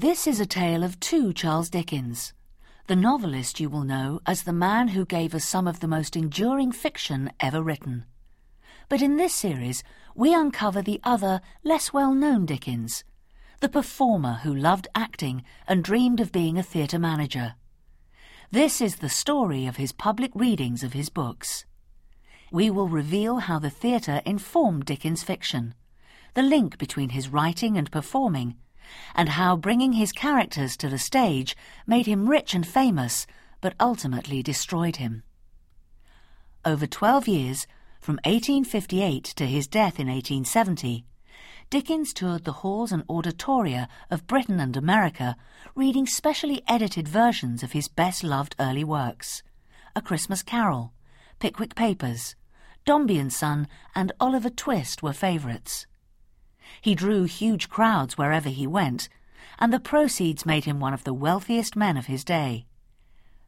This is a tale of two Charles Dickens. The novelist you will know as the man who gave us some of the most enduring fiction ever written. But in this series, we uncover the other, less well known Dickens, the performer who loved acting and dreamed of being a theatre manager. This is the story of his public readings of his books. We will reveal how the theatre informed Dickens' fiction, the link between his writing and performing, and how bringing his characters to the stage made him rich and famous, but ultimately destroyed him. Over 12 years, from 1858 to his death in 1870, Dickens toured the halls and auditoria of Britain and America, reading specially edited versions of his best loved early works A Christmas Carol, Pickwick Papers, Dombey and Son, and Oliver Twist were favourites. He drew huge crowds wherever he went, and the proceeds made him one of the wealthiest men of his day.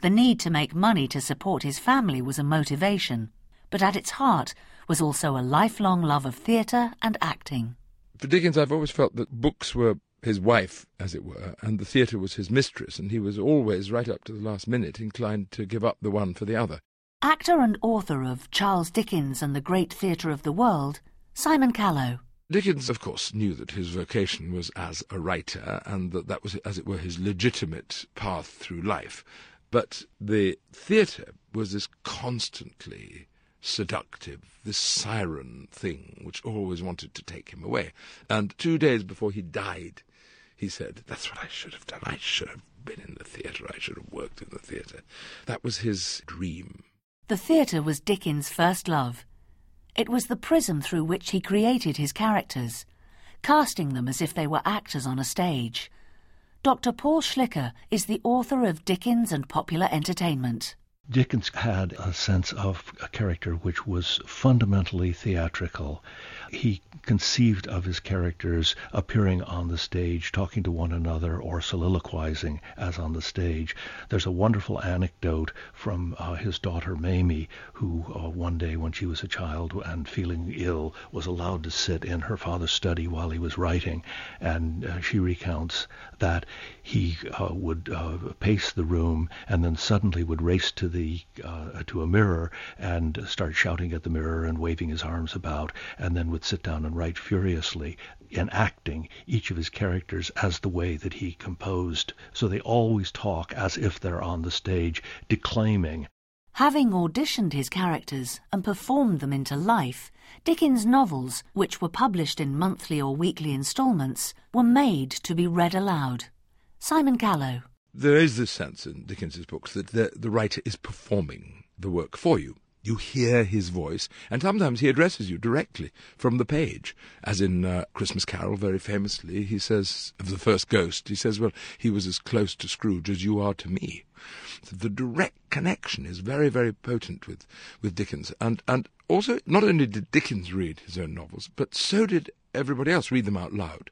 The need to make money to support his family was a motivation, but at its heart was also a lifelong love of theatre and acting. For Dickens, I've always felt that books were his wife, as it were, and the theatre was his mistress, and he was always, right up to the last minute, inclined to give up the one for the other. Actor and author of Charles Dickens and the Great Theatre of the World, Simon Callow. Dickens, of course, knew that his vocation was as a writer and that that was, as it were, his legitimate path through life. But the theatre was this constantly seductive, this siren thing which always wanted to take him away. And two days before he died, he said, That's what I should have done. I should have been in the theatre. I should have worked in the theatre. That was his dream. The theatre was Dickens' first love. It was the prism through which he created his characters, casting them as if they were actors on a stage. Dr. Paul Schlicke is the author of Dickens and Popular Entertainment. Dickens had a sense of a character which was fundamentally theatrical. He conceived of his characters appearing on the stage, talking to one another, or soliloquizing as on the stage. There's a wonderful anecdote from uh, his daughter Mamie, who uh, one day when she was a child and feeling ill was allowed to sit in her father's study while he was writing, and uh, she recounts that he uh, would uh, pace the room and then suddenly would race to the uh, to a mirror and start shouting at the mirror and waving his arms about, and then would sit down and write furiously, enacting each of his characters as the way that he composed. So they always talk as if they're on the stage, declaiming. Having auditioned his characters and performed them into life, Dickens' novels, which were published in monthly or weekly instalments, were made to be read aloud. Simon Callow. There is this sense in Dickens's books that the, the writer is performing the work for you. You hear his voice, and sometimes he addresses you directly from the page. As in uh, Christmas Carol, very famously, he says of the first ghost, he says, Well, he was as close to Scrooge as you are to me. So the direct connection is very, very potent with, with Dickens. And, and also, not only did Dickens read his own novels, but so did everybody else read them out loud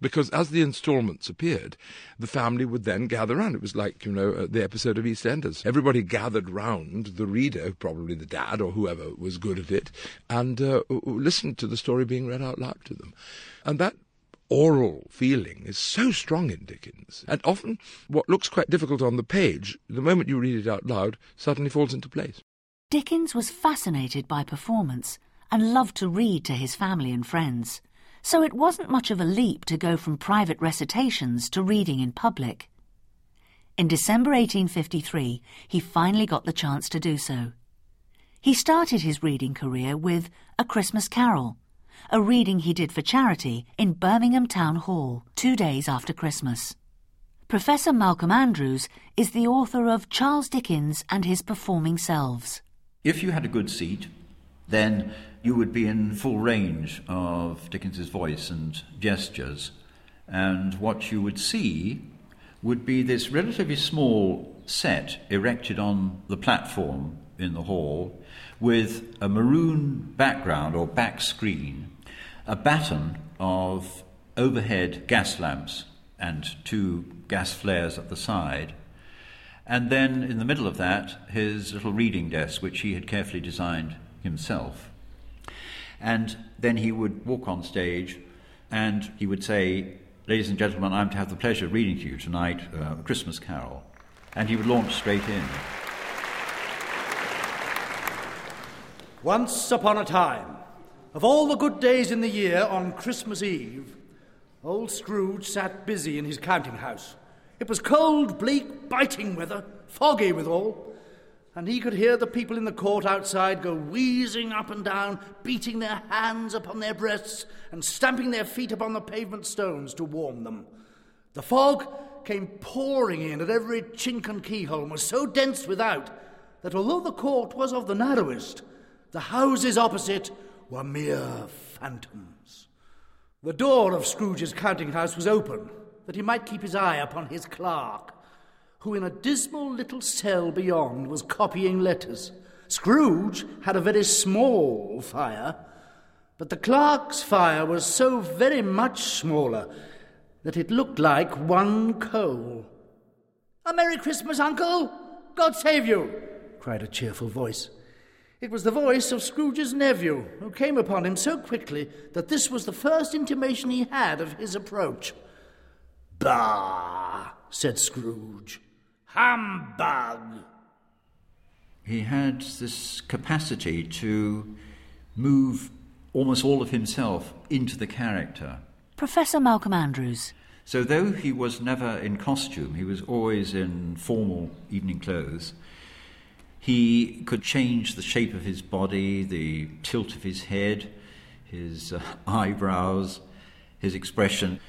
because as the instalments appeared, the family would then gather round. It was like, you know, uh, the episode of EastEnders. Everybody gathered round the reader, probably the dad or whoever was good at it, and uh, listened to the story being read out loud to them. And that oral feeling is so strong in Dickens. And often what looks quite difficult on the page, the moment you read it out loud, suddenly falls into place. Dickens was fascinated by performance and loved to read to his family and friends so it wasn't much of a leap to go from private recitations to reading in public. In December 1853, he finally got the chance to do so. He started his reading career with A Christmas Carol, a reading he did for charity in Birmingham Town Hall two days after Christmas. Professor Malcolm Andrews is the author of Charles Dickens and His Performing Selves. If you had a good seat, then you would be in full range of Dickens's voice and gestures. And what you would see would be this relatively small set erected on the platform in the hall with a maroon background or back screen, a baton of overhead gas lamps and two gas flares at the side. And then in the middle of that, his little reading desk, which he had carefully designed himself. And then he would walk on stage and he would say, Ladies and gentlemen, I'm to have the pleasure of reading to you tonight uh, A Christmas Carol. And he would launch straight in. Once upon a time, of all the good days in the year on Christmas Eve, old Scrooge sat busy in his counting house. It was cold, bleak, biting weather, foggy withal, and he could hear the people in the court outside go wheezing up and down, beating their hands upon their breasts and stamping their feet upon the pavement stones to warm them. The fog came pouring in at every chink and keyhole and was so dense without that although the court was of the narrowest, the houses opposite were mere phantoms. The door of Scrooge's counting house was open, that he might keep his eye upon his clerk, who in a dismal little cell beyond was copying letters. Scrooge had a very small fire, but the clerk's fire was so very much smaller that it looked like one coal. A Merry Christmas, Uncle! God save you! cried a cheerful voice. It was the voice of Scrooge's nephew, who came upon him so quickly that this was the first intimation he had of his approach. Bah! said Scrooge. Humbug! He had this capacity to move almost all of himself into the character. Professor Malcolm Andrews. So, though he was never in costume, he was always in formal evening clothes, he could change the shape of his body, the tilt of his head, his uh, eyebrows, his expression.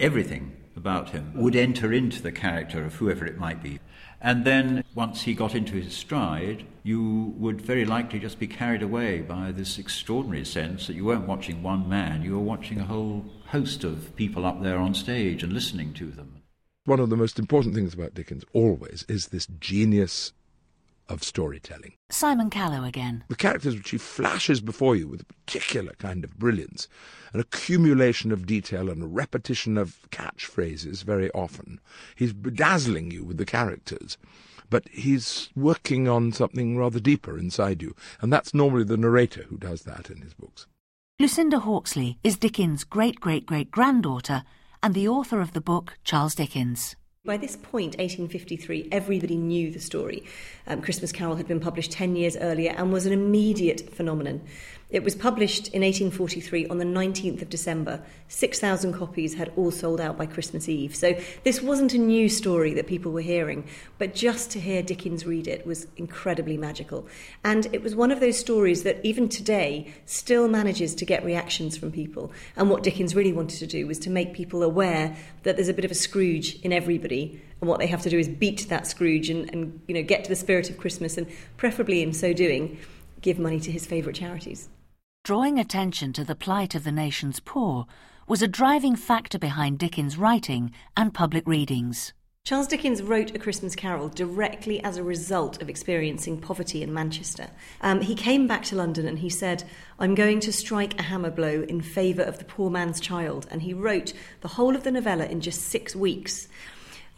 Everything about him would enter into the character of whoever it might be. And then, once he got into his stride, you would very likely just be carried away by this extraordinary sense that you weren't watching one man, you were watching a whole host of people up there on stage and listening to them. One of the most important things about Dickens always is this genius of storytelling. Simon Callow again. The characters which he flashes before you with a particular kind of brilliance, an accumulation of detail and a repetition of catchphrases very often. He's bedazzling you with the characters, but he's working on something rather deeper inside you, and that's normally the narrator who does that in his books. Lucinda Hawksley is Dickens' great great great granddaughter and the author of the book Charles Dickens. By this point, 1853, everybody knew the story. Um, Christmas Carol had been published 10 years earlier and was an immediate phenomenon. It was published in 1843 on the 19th of December. 6,000 copies had all sold out by Christmas Eve. So this wasn't a new story that people were hearing, but just to hear Dickens read it was incredibly magical. And it was one of those stories that even today still manages to get reactions from people. And what Dickens really wanted to do was to make people aware that there's a bit of a Scrooge in everybody and what they have to do is beat that Scrooge and, and you know get to the spirit of Christmas and preferably in so doing give money to his favourite charities drawing attention to the plight of the nation's poor was a driving factor behind Dickens' writing and public readings. Charles Dickens wrote A Christmas Carol directly as a result of experiencing poverty in Manchester. Um, he came back to London and he said, I'm going to strike a hammer blow in favour of the poor man's child. And he wrote the whole of the novella in just six weeks.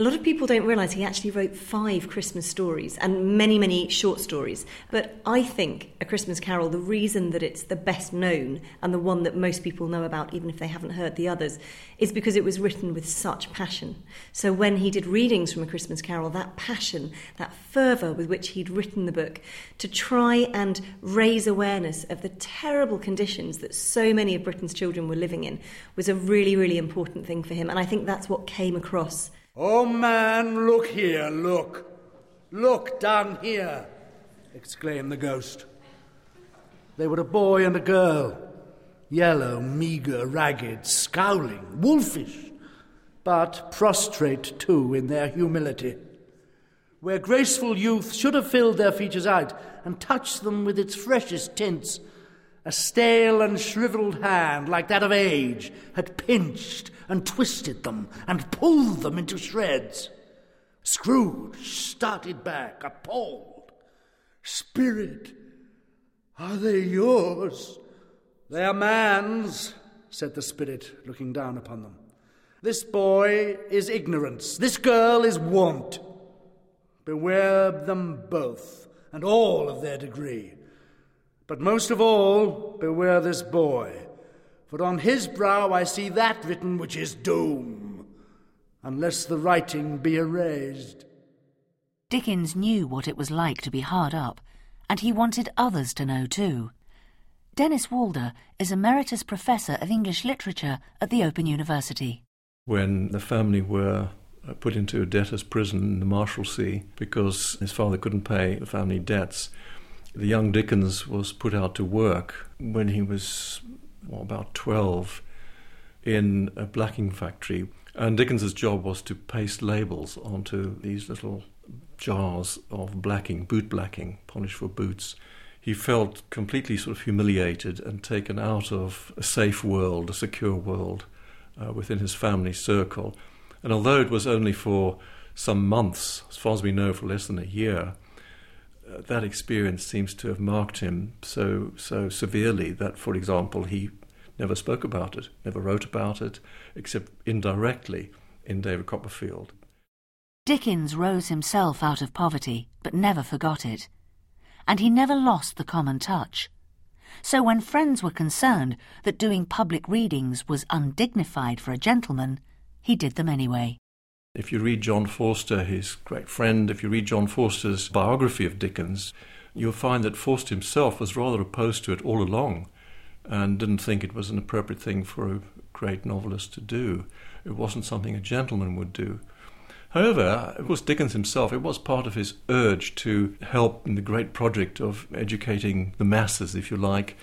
A lot of people don't realise he actually wrote five Christmas stories and many, many short stories. But I think A Christmas Carol, the reason that it's the best known and the one that most people know about, even if they haven't heard the others, is because it was written with such passion. So when he did readings from A Christmas Carol, that passion, that fervour with which he'd written the book to try and raise awareness of the terrible conditions that so many of Britain's children were living in was a really, really important thing for him. And I think that's what came across Oh, man, look here, look. Look down here, exclaimed the ghost. They were a boy and a girl, yellow, meagre, ragged, scowling, wolfish, but prostrate too in their humility. Where graceful youth should have filled their features out and touched them with its freshest tints, a stale and shriveled hand, like that of age, had pinched and twisted them and pulled them into shreds. Scrooge started back, appalled. Spirit, are they yours? They are man's, said the spirit, looking down upon them. This boy is ignorance, this girl is want. Beware them both, and all of their degree. But most of all, beware this boy, For on his brow I see that written which is doom, unless the writing be erased. Dickens knew what it was like to be hard up, and he wanted others to know too. Denis Walder is Emeritus Professor of English Literature at the Open University. When the family were uh, put into a debtor's prison in the Marshalsea because his father couldn't pay the family debts, the young Dickens was put out to work when he was well, about 12 in a blacking factory. And Dickens's job was to paste labels onto these little jars of blacking, boot blacking, polish for boots. He felt completely sort of humiliated and taken out of a safe world, a secure world uh, within his family circle. And although it was only for some months, as far as we know, for less than a year, that experience seems to have marked him so so severely that, for example, he never spoke about it, never wrote about it, except indirectly in David Copperfield. Dickens rose himself out of poverty, but never forgot it. And he never lost the common touch. So when friends were concerned that doing public readings was undignified for a gentleman, he did them anyway. If you read John Forster, his great friend, if you read John Forster's biography of Dickens, you'll find that Forster himself was rather opposed to it all along and didn't think it was an appropriate thing for a great novelist to do. It wasn't something a gentleman would do. However, it was Dickens himself, it was part of his urge to help in the great project of educating the masses, if you like,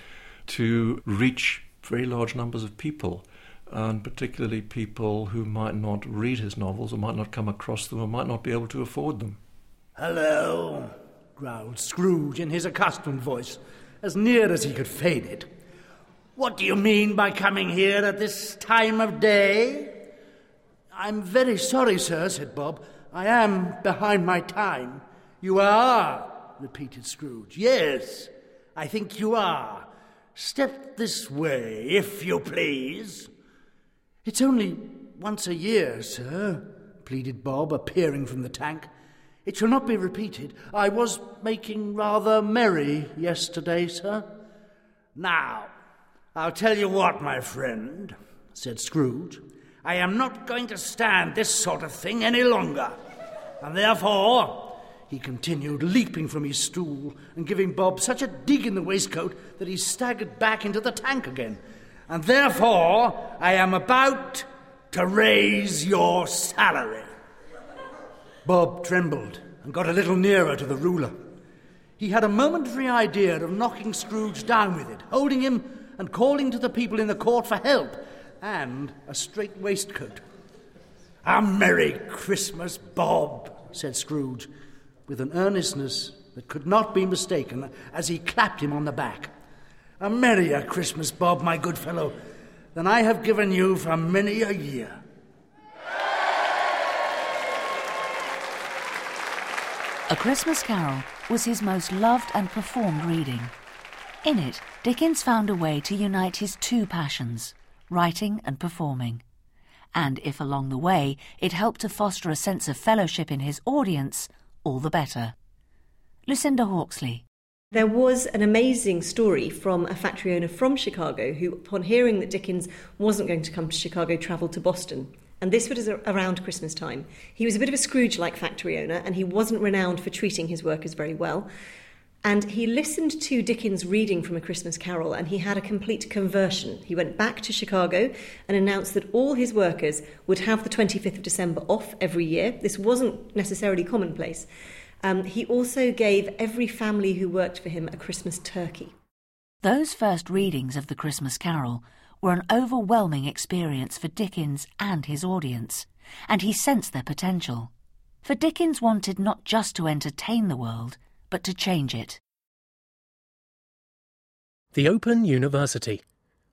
to reach very large numbers of people and particularly people who might not read his novels or might not come across them or might not be able to afford them. Hello, growled Scrooge in his accustomed voice, as near as he could feign it. What do you mean by coming here at this time of day? I'm very sorry, sir, said Bob. I am behind my time. You are, repeated Scrooge. Yes, I think you are. Step this way, if you please. It's only once a year, sir, pleaded Bob, appearing from the tank. It shall not be repeated. I was making rather merry yesterday, sir. Now, I'll tell you what, my friend, said Scrooge. I am not going to stand this sort of thing any longer. And therefore, he continued, leaping from his stool and giving Bob such a dig in the waistcoat that he staggered back into the tank again and therefore I am about to raise your salary. Bob trembled and got a little nearer to the ruler. He had a momentary idea of knocking Scrooge down with it, holding him and calling to the people in the court for help and a straight waistcoat. A Merry Christmas, Bob, said Scrooge, with an earnestness that could not be mistaken as he clapped him on the back. A merrier Christmas, Bob, my good fellow, than I have given you for many a year. A Christmas Carol was his most loved and performed reading. In it, Dickens found a way to unite his two passions, writing and performing. And if along the way it helped to foster a sense of fellowship in his audience, all the better. Lucinda Hawksley. There was an amazing story from a factory owner from Chicago who, upon hearing that Dickens wasn't going to come to Chicago, travelled to Boston. And this was around Christmas time. He was a bit of a Scrooge like factory owner, and he wasn't renowned for treating his workers very well. And he listened to Dickens reading from A Christmas Carol, and he had a complete conversion. He went back to Chicago and announced that all his workers would have the 25th of December off every year. This wasn't necessarily commonplace. Um, he also gave every family who worked for him a Christmas turkey. Those first readings of the Christmas Carol were an overwhelming experience for Dickens and his audience, and he sensed their potential. For Dickens wanted not just to entertain the world, but to change it. The Open University.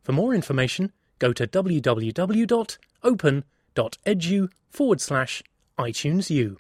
For more information, go to www.open.edu forward slash iTunes U.